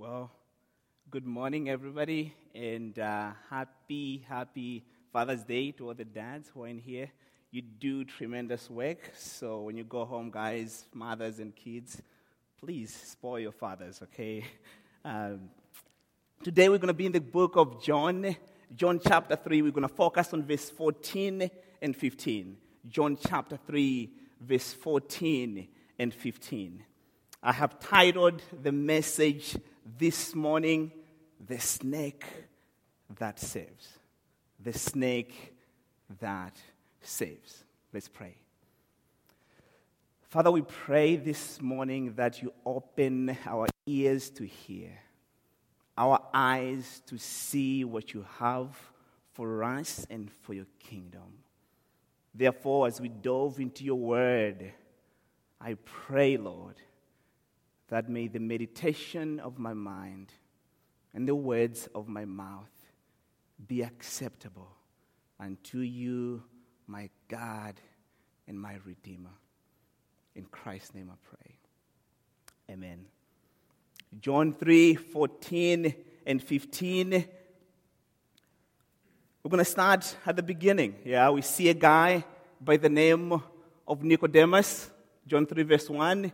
Well, good morning, everybody, and uh, happy, happy Father's Day to all the dads who are in here. You do tremendous work, so when you go home, guys, mothers, and kids, please spoil your fathers, okay? Um, today we're going to be in the book of John, John chapter 3. We're going to focus on verse 14 and 15. John chapter 3, verse 14 and 15. I have titled the message this morning, The Snake That Saves. The Snake That Saves. Let's pray. Father, we pray this morning that you open our ears to hear, our eyes to see what you have for us and for your kingdom. Therefore, as we dove into your word, I pray, Lord, that may the meditation of my mind and the words of my mouth be acceptable unto you, my God and my Redeemer. In Christ's name I pray. Amen. John 3 14 and 15. We're going to start at the beginning. Yeah, we see a guy by the name of Nicodemus. John 3, verse 1.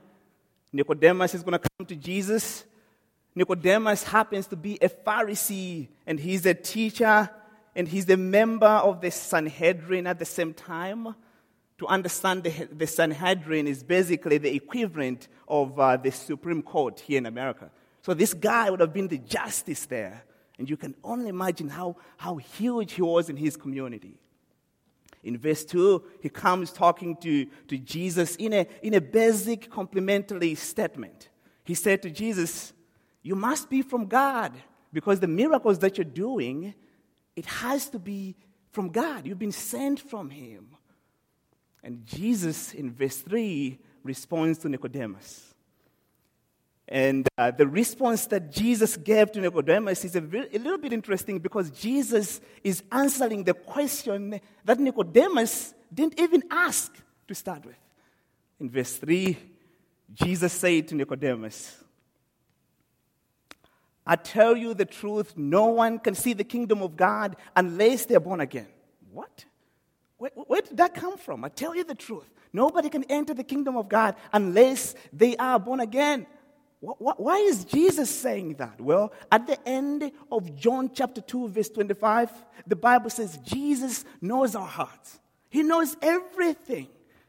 Nicodemus is going to come to Jesus. Nicodemus happens to be a Pharisee, and he's a teacher, and he's a member of the Sanhedrin at the same time. To understand the, the Sanhedrin is basically the equivalent of uh, the Supreme Court here in America. So this guy would have been the justice there. And you can only imagine how, how huge he was in his community. In verse 2, he comes talking to, to Jesus in a, in a basic complimentary statement. He said to Jesus, You must be from God because the miracles that you're doing, it has to be from God. You've been sent from Him. And Jesus, in verse 3, responds to Nicodemus. And uh, the response that Jesus gave to Nicodemus is a, very, a, little bit interesting because Jesus is answering the question that Nicodemus didn't even ask to start with. In verse 3, Jesus said to Nicodemus, I tell you the truth, no one can see the kingdom of God unless they're born again. What? Where, where did that come from? I tell you the truth. Nobody can enter the kingdom of God unless they are born again. Why is Jesus saying that? Well, at the end of John chapter 2, verse 25, the Bible says Jesus knows our hearts. He knows everything.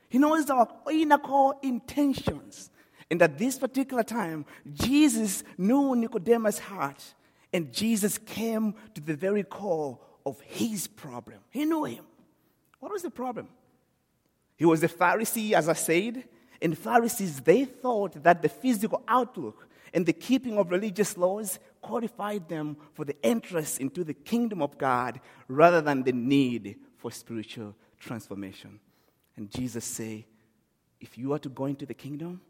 He knows our inner core intentions. And at this particular time, Jesus knew Nicodemus' heart, and Jesus came to the very core of his problem. He knew him. What was the problem? He was a Pharisee, as I said. And Pharisees, they thought that the physical outlook and the keeping of religious laws qualified them for the entrance into the kingdom of God rather than the need for spiritual transformation. And Jesus say, if you are to go into the kingdom,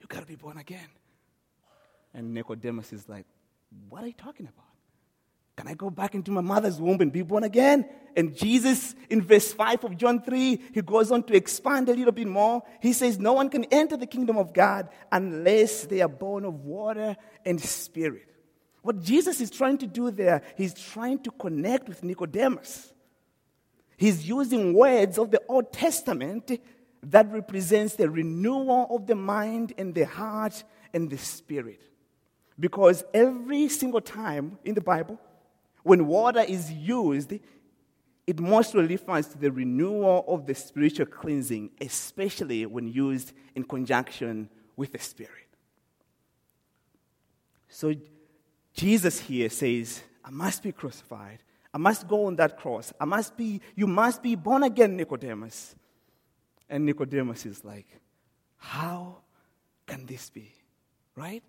you got to be born again. And Nicodemus is like, what are you talking about? Can I go back into my mother's womb and be born again? And Jesus, in verse 5 of John 3, he goes on to expand a little bit more. He says, No one can enter the kingdom of God unless they are born of water and spirit. What Jesus is trying to do there, he's trying to connect with Nicodemus. He's using words of the Old Testament that represents the renewal of the mind and the heart and the spirit. Because every single time in the Bible, when water is used, it mostly refers to the renewal of the spiritual cleansing, especially when used in conjunction with the Spirit. So Jesus here says, I must be crucified. I must go on that cross. I must be, you must be born again, Nicodemus. And Nicodemus is like, How can this be? Right?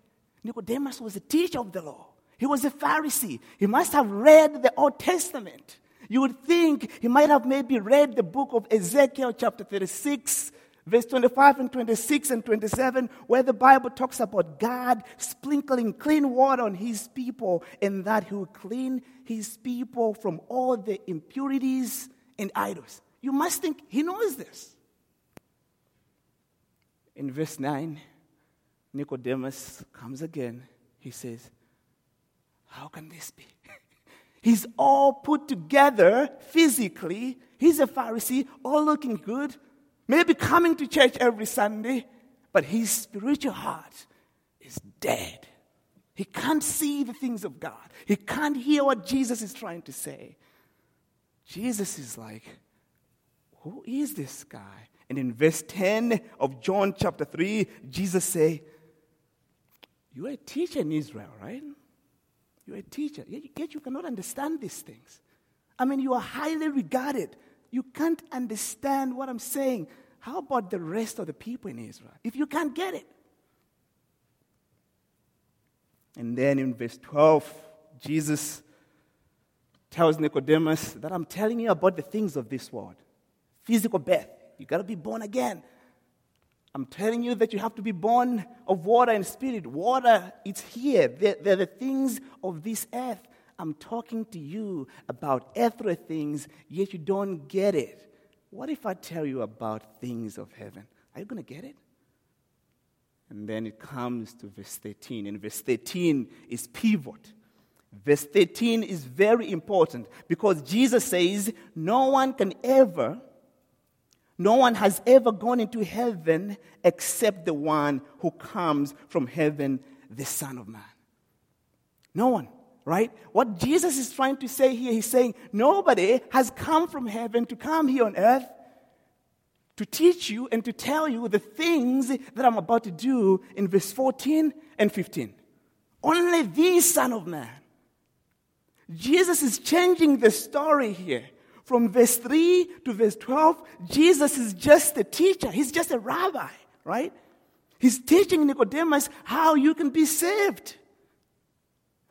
Nicodemus was a teacher of the law. He was a Pharisee. He must have read the Old Testament. You would think he might have maybe read the book of Ezekiel, chapter 36, verse 25 and 26 and 27, where the Bible talks about God sprinkling clean water on his people and that he will clean his people from all the impurities and idols. You must think he knows this. In verse 9, Nicodemus comes again. He says, How can this be? He's all put together physically. He's a Pharisee, all looking good, maybe coming to church every Sunday, but his spiritual heart is dead. He can't see the things of God, he can't hear what Jesus is trying to say. Jesus is like, Who is this guy? And in verse 10 of John chapter 3, Jesus say, You're a teacher in Israel, right? You're a teacher, yet you cannot understand these things. I mean, you are highly regarded. You can't understand what I'm saying. How about the rest of the people in Israel? If you can't get it. And then in verse 12, Jesus tells Nicodemus that I'm telling you about the things of this world physical birth. You got to be born again. I'm telling you that you have to be born of water and spirit. Water, it's here. They're, they're, the things of this earth. I'm talking to you about earthly things, yet you don't get it. What if I tell you about things of heaven? Are you going to get it? And then it comes to verse 13. And verse 13 is pivot. Verse 13 is very important because Jesus says, No one can ever no one has ever gone into heaven except the one who comes from heaven, the Son of Man. No one, right? What Jesus is trying to say here, he's saying, nobody has come from heaven to come here on earth to teach you and to tell you the things that I'm about to do in verse 14 and 15. Only the Son of Man. Jesus is changing the story here. From verse 3 to verse 12, Jesus is just a teacher. He's just a rabbi, right? He's teaching Nicodemus how you can be saved.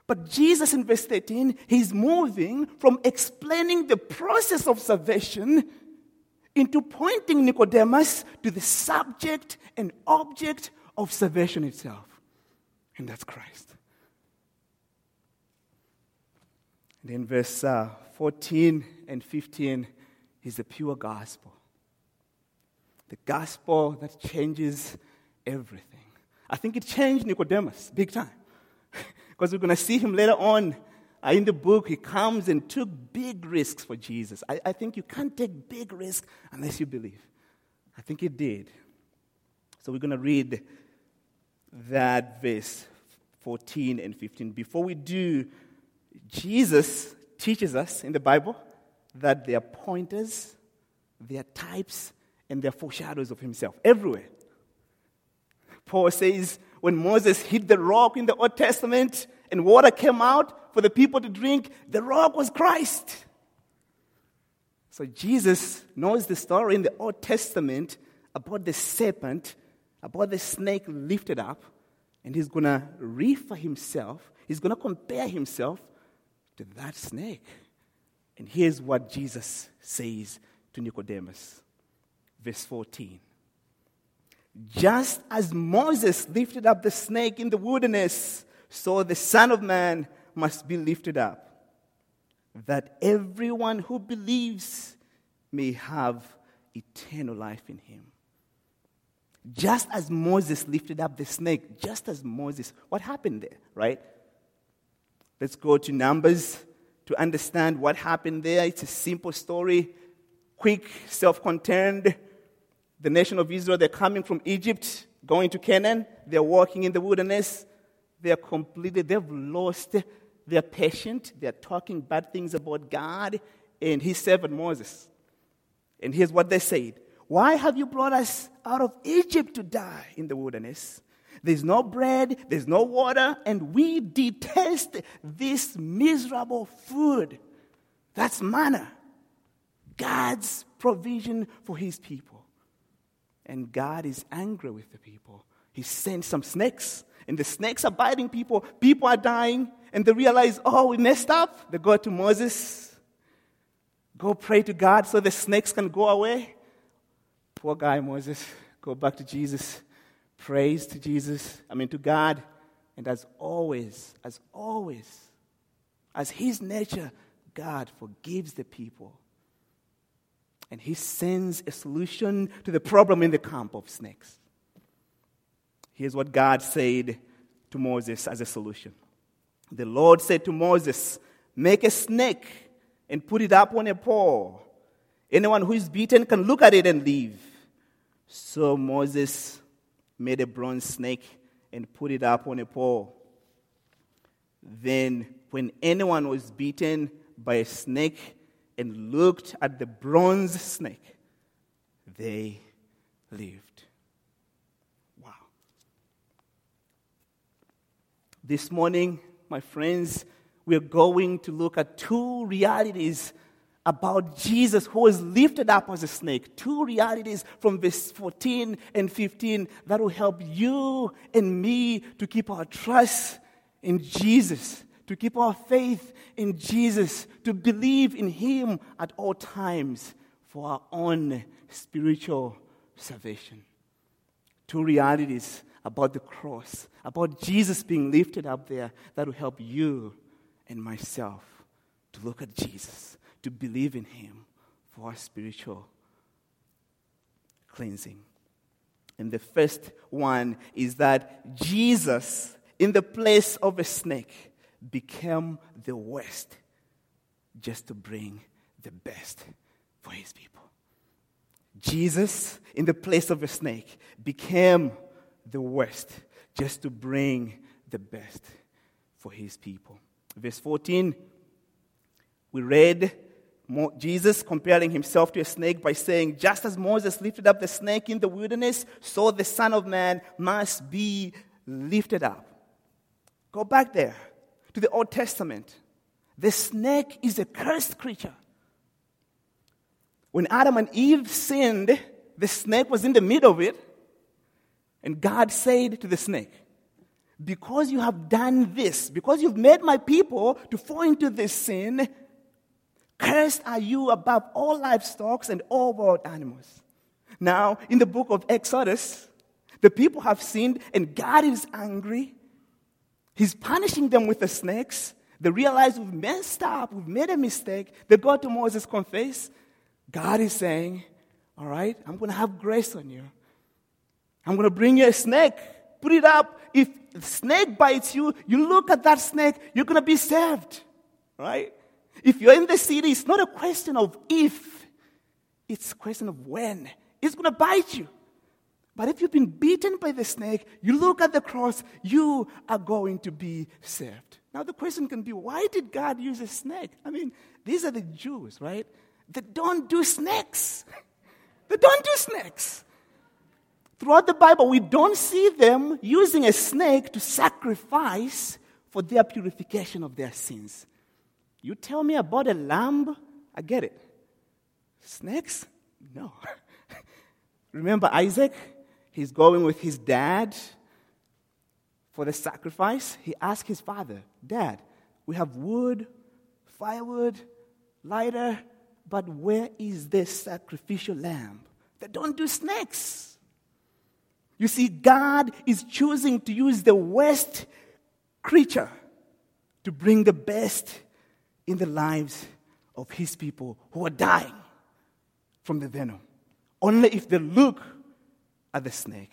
But Jesus in verse 13, he's moving from explaining the process of salvation into pointing Nicodemus to the subject and object of salvation itself. And that's Christ. And in verse uh, 14 and 15 is the pure gospel. The gospel that changes everything. I think it changed Nicodemus big time. Because we're going to see him later on uh, in the book. He comes and took big risks for Jesus. I, I think you can't take big risks unless you believe. I think he did. So we're going to read that verse 14 and 15. Before we do, Jesus teaches us in the Bible that they are pointers, they are types, and they are foreshadows of himself everywhere. Paul says when Moses hit the rock in the Old Testament and water came out for the people to drink, the rock was Christ. So Jesus knows the story in the Old Testament about the serpent, about the snake lifted up, and he's going to refer himself, he's going to compare himself to that snake. And here's what Jesus says to Nicodemus, verse 14. Just as Moses lifted up the snake in the wilderness, so the Son of Man must be lifted up, that everyone who believes may have eternal life in him. Just as Moses lifted up the snake, just as Moses, what happened there, right? Let's go to Numbers to understand what happened there. It's a simple story, quick, self contained. The nation of Israel, they're coming from Egypt, going to Canaan. They're walking in the wilderness. They're completely, they've lost their patience. They're talking bad things about God and his servant Moses. And here's what they said Why have you brought us out of Egypt to die in the wilderness? There's no bread, there's no water, and we detest this miserable food. That's manna. God's provision for his people. And God is angry with the people. He sent some snakes, and the snakes are biting people. People are dying, and they realize, oh, we messed up. They go to Moses, go pray to God so the snakes can go away. Poor guy, Moses, go back to Jesus praise to Jesus, I mean to God, and as always, as always, as His nature, God forgives the people. And He sends a solution to the problem in the camp of snakes. Here's what God said to Moses as a solution The Lord said to Moses, Make a snake and put it up on a pole. Anyone who is beaten can look at it and leave. So Moses made a bronze snake and put it up on a pole. Then, when anyone was beaten by a snake and looked at the bronze snake, they lived. Wow. This morning, my friends, we're going to look at two realities about Jesus who was lifted up as a snake. Two realities from verse 14 and 15 that will help you and me to keep our trust in Jesus, to keep our faith in Jesus, to believe in Him at all times for our own spiritual salvation. Two realities about the cross, about Jesus being lifted up there that will help you and myself to look at Jesus, to believe in Him for our spiritual cleansing. And the first one is that Jesus, in the place of a snake, became the worst just to bring the best for His people. Jesus, in the place of a snake, became the worst just to bring the best for His people. Verse 14, we read Jesus comparing himself to a snake by saying, Just as Moses lifted up the snake in the wilderness, so the Son of Man must be lifted up. Go back there to the Old Testament. The snake is a cursed creature. When Adam and Eve sinned, the snake was in the middle of it, and God said to the snake, because you have done this, because you've made my people to fall into this sin, cursed are you above all livestock and all wild animals. Now, in the book of Exodus, the people have sinned and God is angry. He's punishing them with the snakes. They realize we've messed up, we've made a mistake. They go to Moses, confess. God is saying, All right, I'm going to have grace on you. I'm going to bring you a snake. Put it up. If the snake bites you, you look at that snake, you're going to be saved. Right? If you're in the city, it's not a question of if, it's a question of when. It's going to bite you. But if you've been beaten by the snake, you look at the cross, you are going to be saved. Now, the question can be why did God use a snake? I mean, these are the Jews, right? They don't do snakes. they don't do snakes. Throughout the Bible, we don't see them using a snake to sacrifice for their purification of their sins. You tell me about a lamb, I get it. Snakes? No. Remember Isaac? He's going with his dad for the sacrifice. He asked his father, Dad, we have wood, firewood, lighter, but where is this sacrificial lamb? They don't do snakes. You see, God is choosing to use the worst creature to bring the best in the lives of his people who are dying from the venom. Only if they look at the snake.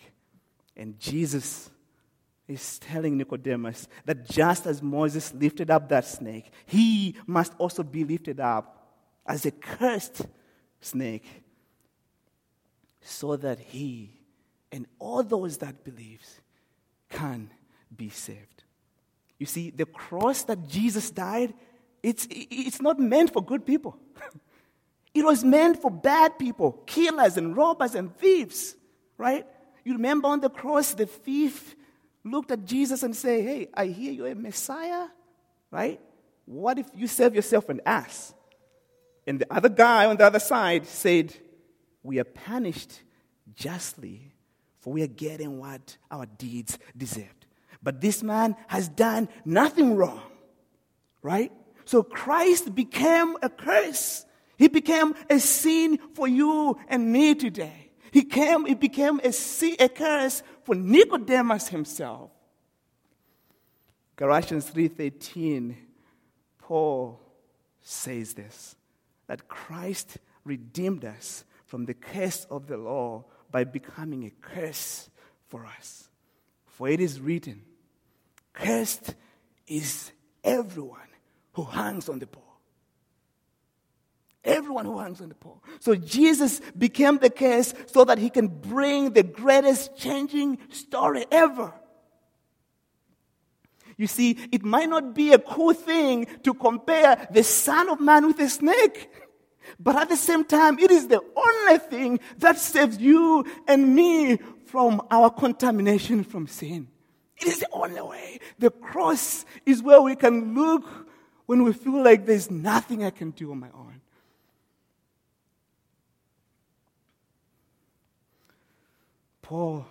And Jesus is telling Nicodemus that just as Moses lifted up that snake, he must also be lifted up as a cursed snake so that he and all those that believes can be saved. You see, the cross that Jesus died, it's, it's not meant for good people. it was meant for bad people, killers and robbers and thieves, right? You remember on the cross, the thief looked at Jesus and said, Hey, I hear you're a Messiah, right? What if you serve yourself an ass? And the other guy on the other side said, We are punished justly for we are getting what our deeds deserved. But this man has done nothing wrong, right? So Christ became a curse. He became a sin for you and me today. He came, he became a, sin, a curse for Nicodemus himself. Galatians 3:13 Paul says this that Christ redeemed us from the curse of the law by becoming a curse for us. For it is written, Cursed is everyone who hangs on the pole. Everyone who hangs on the pole. So Jesus became the case so that he can bring the greatest changing story ever. You see, it might not be a cool thing to compare the Son of Man with a snake. But at the same time, it is the only thing that saves you and me from our contamination from sin. It is the only way. The cross is where we can look when we feel like there's nothing I can do on my own. Paul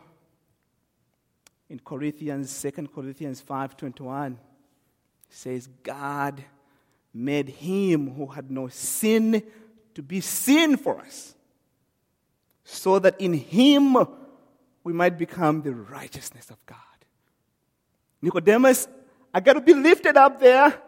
in Corinthians, 2 Corinthians 5:21 says God made him who had no sin to be sin for us so that in him we might become the righteousness of God. Nicodemus, I got to be lifted up there.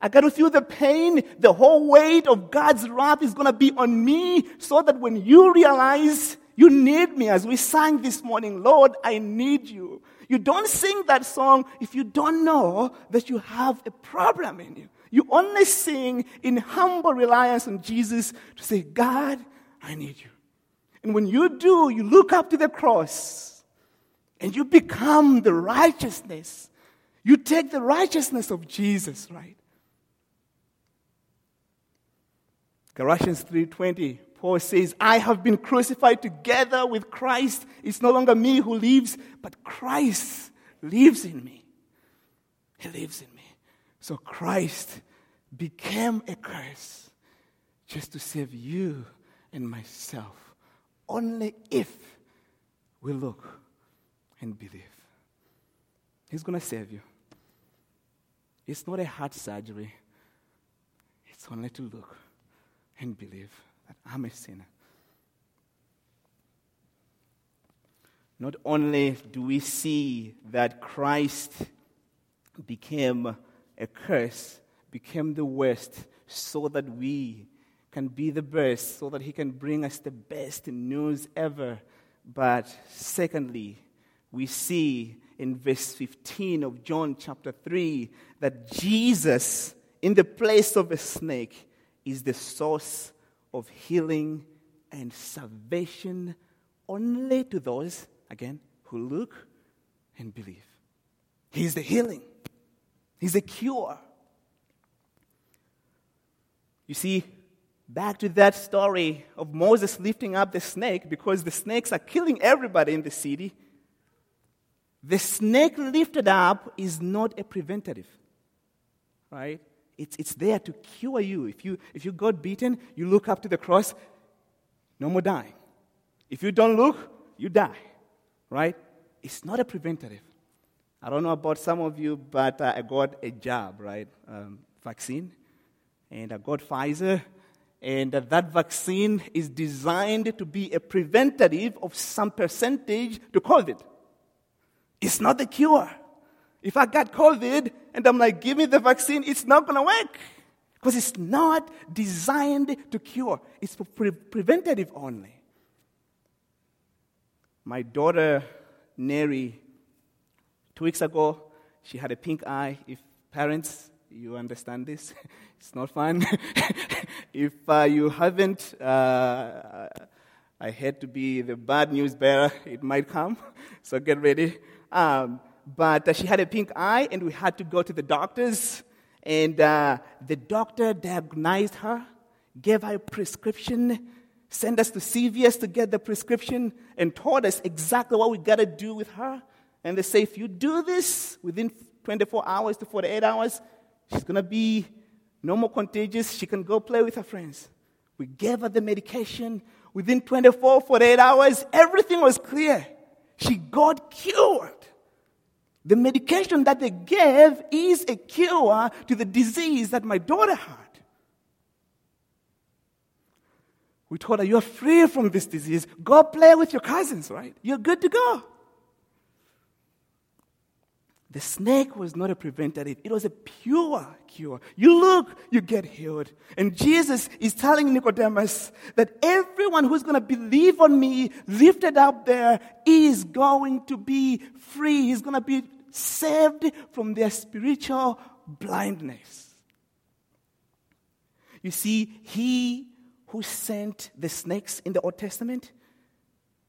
I got to feel the pain. The whole weight of God's wrath is going to be on me so that when you realize you need me, as we sang this morning, Lord, I need you. You don't sing that song if you don't know that you have a problem in you. You only sing in humble reliance on Jesus to say, God, I need you. And when you do, you look up to the cross and you become the righteousness. You take the righteousness of Jesus, right? Galatians 3:20 Paul says, I have been crucified together with Christ. It's no longer me who lives, but Christ lives in me. He lives in me. So Christ became a curse just to save you and myself. Only if we look and believe. He's going to save you. It's not a heart surgery, it's only to look and believe that I'm a sinner. Not only do we see that Christ became a curse, became the worst, so that we can be the best, so that He can bring us the best news ever. But secondly, we see in verse 15 of John chapter 3 that Jesus, in the place of a snake, is the source of healing and salvation only to those, again, who look and believe. He's the healing, He's the cure. You see, back to that story of Moses lifting up the snake because the snakes are killing everybody in the city. The snake lifted up is not a preventative, right? It's, it's there to cure you. If, you. if you got beaten, you look up to the cross, no more dying. If you don't look, you die, right? It's not a preventative. I don't know about some of you, but uh, I got a jab, right? Um, vaccine. And I got Pfizer. And uh, that vaccine is designed to be a preventative of some percentage to COVID. It's not the cure. If I got COVID and I'm like, give me the vaccine, it's not going to work. Because it's not designed to cure, it's pre- preventative only. My daughter, Neri, two weeks ago, she had a pink eye. If parents, you understand this, it's not fun. if uh, you haven't, uh, I hate to be the bad news bearer, it might come, so get ready. Um, but uh, she had a pink eye, and we had to go to the doctors. And uh, the doctor diagnosed her, gave her a prescription, sent us to CVS to get the prescription, and told us exactly what we got to do with her. And they say, if you do this within 24 hours to 48 hours, she's going to be no more contagious. She can go play with her friends. We gave her the medication. Within 24, 48 hours, everything was clear. She got cured. The medication that they gave is a cure to the disease that my daughter had. We told her, You're free from this disease. Go play with your cousins, right? You're good to go. The snake was not a preventative, it was a pure cure. You look, you get healed. And Jesus is telling Nicodemus that everyone who's going to believe on me, lifted up there, is going to be free. He's going to be saved from their spiritual blindness. You see, he who sent the snakes in the Old Testament,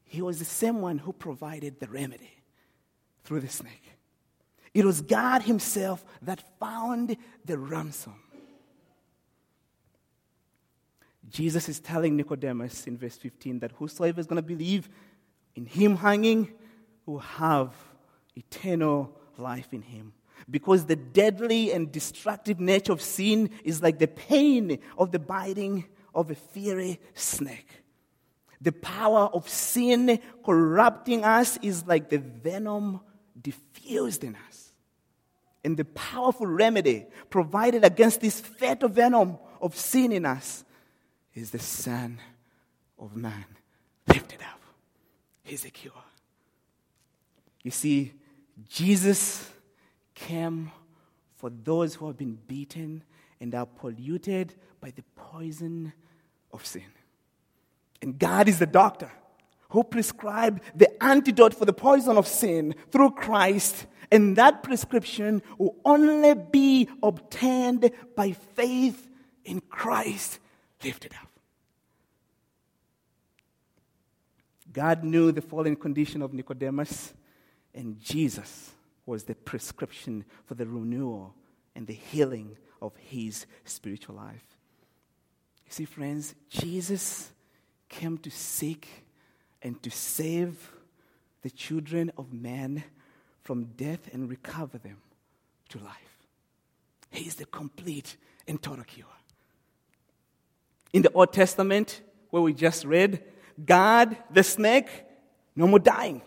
he was the same one who provided the remedy through the snake. It was God Himself that found the ransom. Jesus is telling Nicodemus in verse 15 that whosoever is going to believe in Him hanging will have eternal life in Him. Because the deadly and destructive nature of sin is like the pain of the biting of a fiery snake. The power of sin corrupting us is like the venom diffused in us. And the powerful remedy provided against this fatal venom of sin in us is the Son of Man lifted up. He's a cure. You see, Jesus came for those who have been beaten and are polluted by the poison of sin. And God is the doctor who prescribed the antidote for the poison of sin through Christ. And that prescription will only be obtained by faith in Christ lifted up. God knew the fallen condition of Nicodemus, and Jesus was the prescription for the renewal and the healing of his spiritual life. You see, friends, Jesus came to seek and to save the children of man from death and recover them to life. He is the complete and total cure. In the Old Testament, where we just read, God, the snake, no more dying,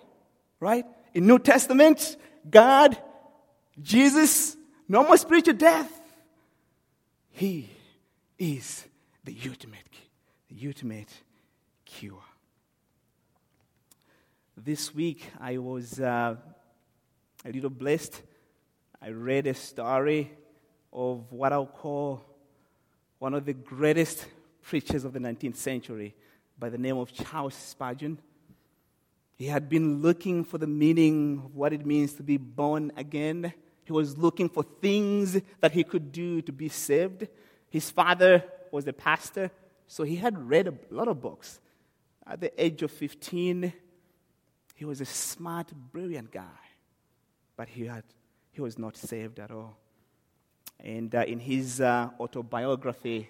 right? In New Testament, God, Jesus, no more spiritual death. He is the ultimate, the ultimate cure. This week, I was uh, a little blessed. I read a story of what I'll call one of the greatest preachers of the 19th century by the name of Charles Spurgeon. He had been looking for the meaning of what it means to be born again. He was looking for things that he could do to be saved. His father was a pastor, so he had read a lot of books. At the age of 15, he was a smart, brilliant guy, but he, had, he was not saved at all. And uh, in his uh, autobiography,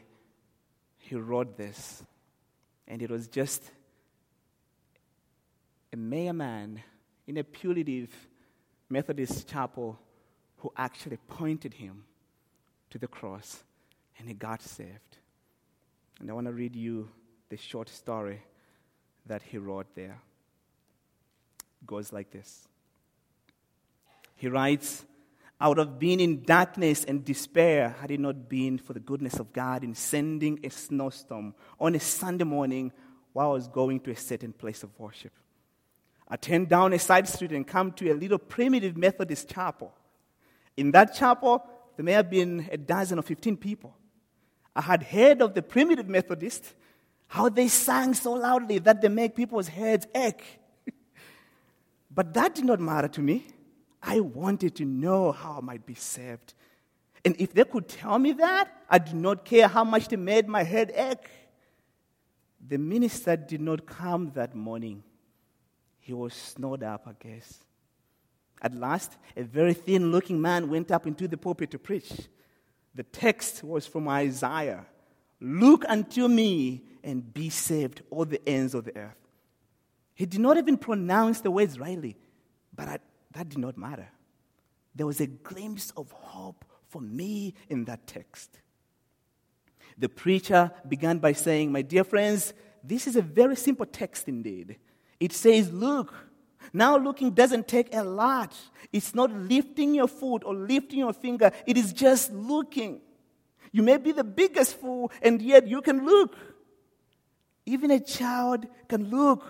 he wrote this and it was just a mere man in a primitive Methodist chapel who actually pointed him to the cross and he got saved. And I want to read you the short story that he wrote there. It goes like this. He writes, out of being in darkness and despair had it not been for the goodness of God in sending a snowstorm on a Sunday morning while I was going to a certain place of worship. I turned down a side street and come to a little primitive Methodist chapel. In that chapel, there may have been a dozen or 15 people. I had heard of the primitive Methodist, how they sang so loudly that they make people's heads ache. but that did not matter to me. I wanted to know how I might be saved. And if they could tell me that, I did not care how much they made my head ache. The minister did not come that morning. He was snowed up, I guess. At last, a very thin looking man went up into the pulpit to preach. The text was from Isaiah Look unto me and be saved, all the ends of the earth. He did not even pronounce the words rightly, but I, that did not matter. There was a glimpse of hope for me in that text. The preacher began by saying, My dear friends, this is a very simple text indeed. It says, Look, now looking doesn't take a lot. It's not lifting your foot or lifting your finger, it is just looking. You may be the biggest fool, and yet you can look. Even a child can look.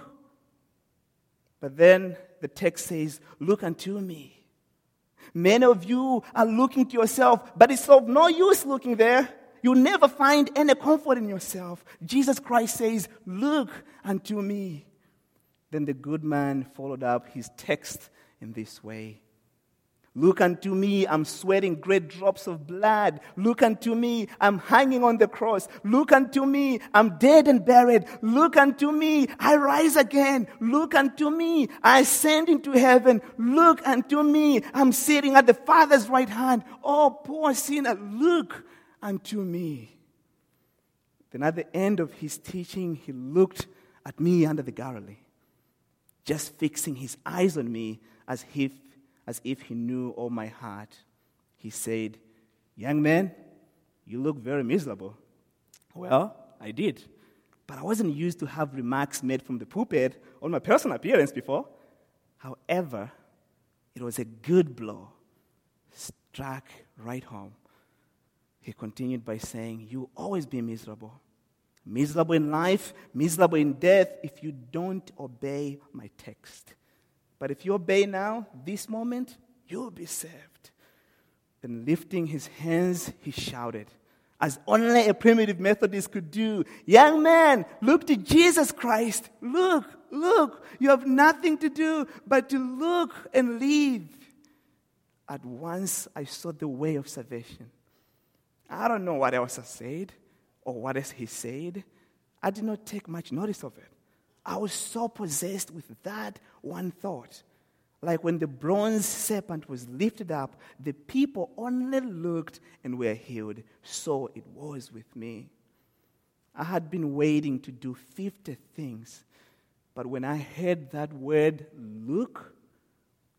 But then the text says, Look unto me. Many of you are looking to yourself, but it's of no use looking there. You'll never find any comfort in yourself. Jesus Christ says, Look unto me. Then the good man followed up his text in this way Look unto me, I'm sweating great drops of blood. Look unto me, I'm hanging on the cross. Look unto me, I'm dead and buried. Look unto me, I rise again. Look unto me, I ascend into heaven. Look unto me, I'm sitting at the Father's right hand. Oh, poor sinner, look unto me. Then at the end of his teaching, he looked at me under the gallery, just fixing his eyes on me as if as if he knew all my heart. He said, Young man, you look very miserable. Well, I did. But I wasn't used to have remarks made from the pulpit on my personal appearance before. However, it was a good blow, struck right home. He continued by saying, You always be miserable. Miserable in life, miserable in death, if you don't obey my text. But if you obey now, this moment, you'll be saved. Then, lifting his hands, he shouted, as only a primitive Methodist could do Young man, look to Jesus Christ. Look, look. You have nothing to do but to look and live. At once, I saw the way of salvation. I don't know what else I said or what else he said. I did not take much notice of it. I was so possessed with that one thought. Like when the bronze serpent was lifted up, the people only looked and were healed. So it was with me. I had been waiting to do 50 things, but when I heard that word, look,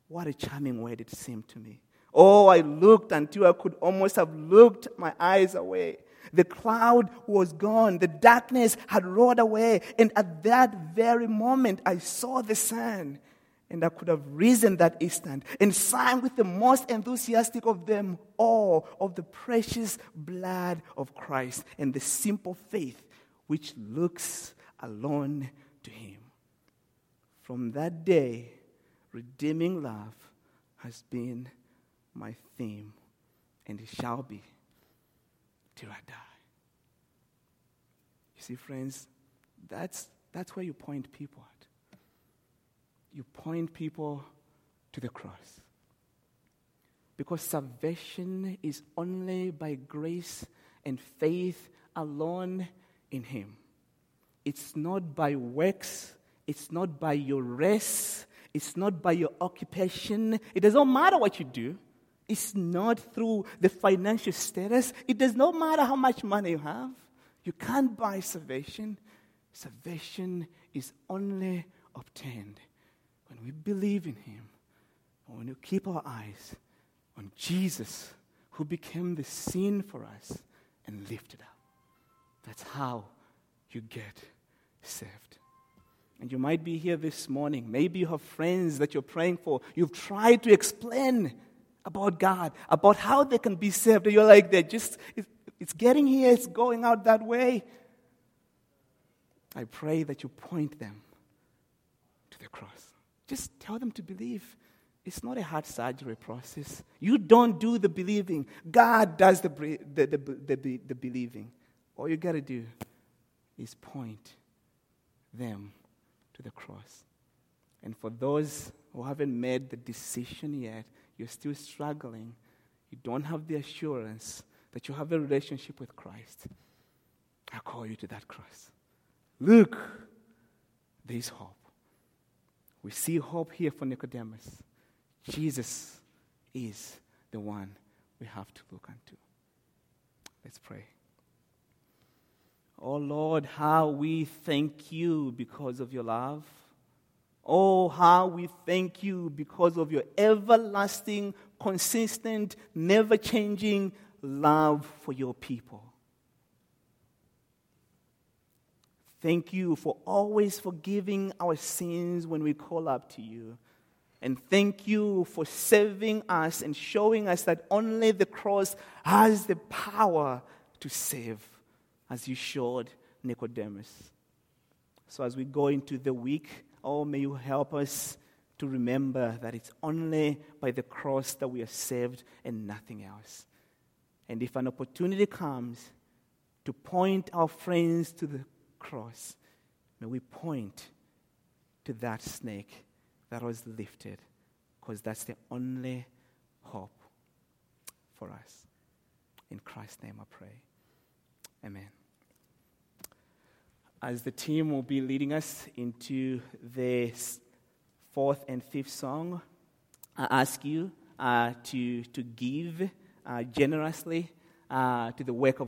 what a charming word it seemed to me. Oh, I looked until I could almost have looked my eyes away. The cloud was gone. The darkness had rolled away. And at that very moment, I saw the sun. And I could have risen that instant and sang with the most enthusiastic of them all of the precious blood of Christ and the simple faith which looks alone to Him. From that day, redeeming love has been my theme, and it shall be till I die. You see, friends, that's, that's where you point people at. You point people to the cross. Because salvation is only by grace and faith alone in Him. It's not by works, it's not by your rest, it's not by your occupation. It doesn't matter what you do. It's not through the financial status. It does not matter how much money you have. You can't buy salvation. Salvation is only obtained when we believe in Him, when we keep our eyes on Jesus, who became the sin for us and lifted up. That's how you get saved. And you might be here this morning. Maybe you have friends that you're praying for. You've tried to explain about God, about how they can be saved. You're like, they're just, it's, getting here, it's going out that way. I pray that you point them to the cross. Just tell them to believe. It's not a heart surgery process. You don't do the believing, God does the, the, the, the, the believing. All you got to do is point them to the cross. And for those who haven't made the decision yet, you're still struggling, you don't have the assurance that you have a relationship with Christ, I call you to that cross. Look, there is hope. We see hope here for Nicodemus. Jesus is the one we have to look unto. Let's pray. Oh Lord, how we thank you because of your love. Oh, how we thank you because of your everlasting, consistent, never changing love for your people. Thank you for always forgiving our sins when we call up to you. And thank you for saving us and showing us that only the cross has the power to save, as you showed Nicodemus. So, as we go into the week, Oh, may you help us to remember that it's only by the cross that we are saved and nothing else. And if an opportunity comes to point our friends to the cross, may we point to that snake that was lifted, because that's the only hope for us. In Christ's name I pray. Amen. As the team will be leading us into the fourth and fifth song, I ask you uh, to, to give uh, generously uh, to the work of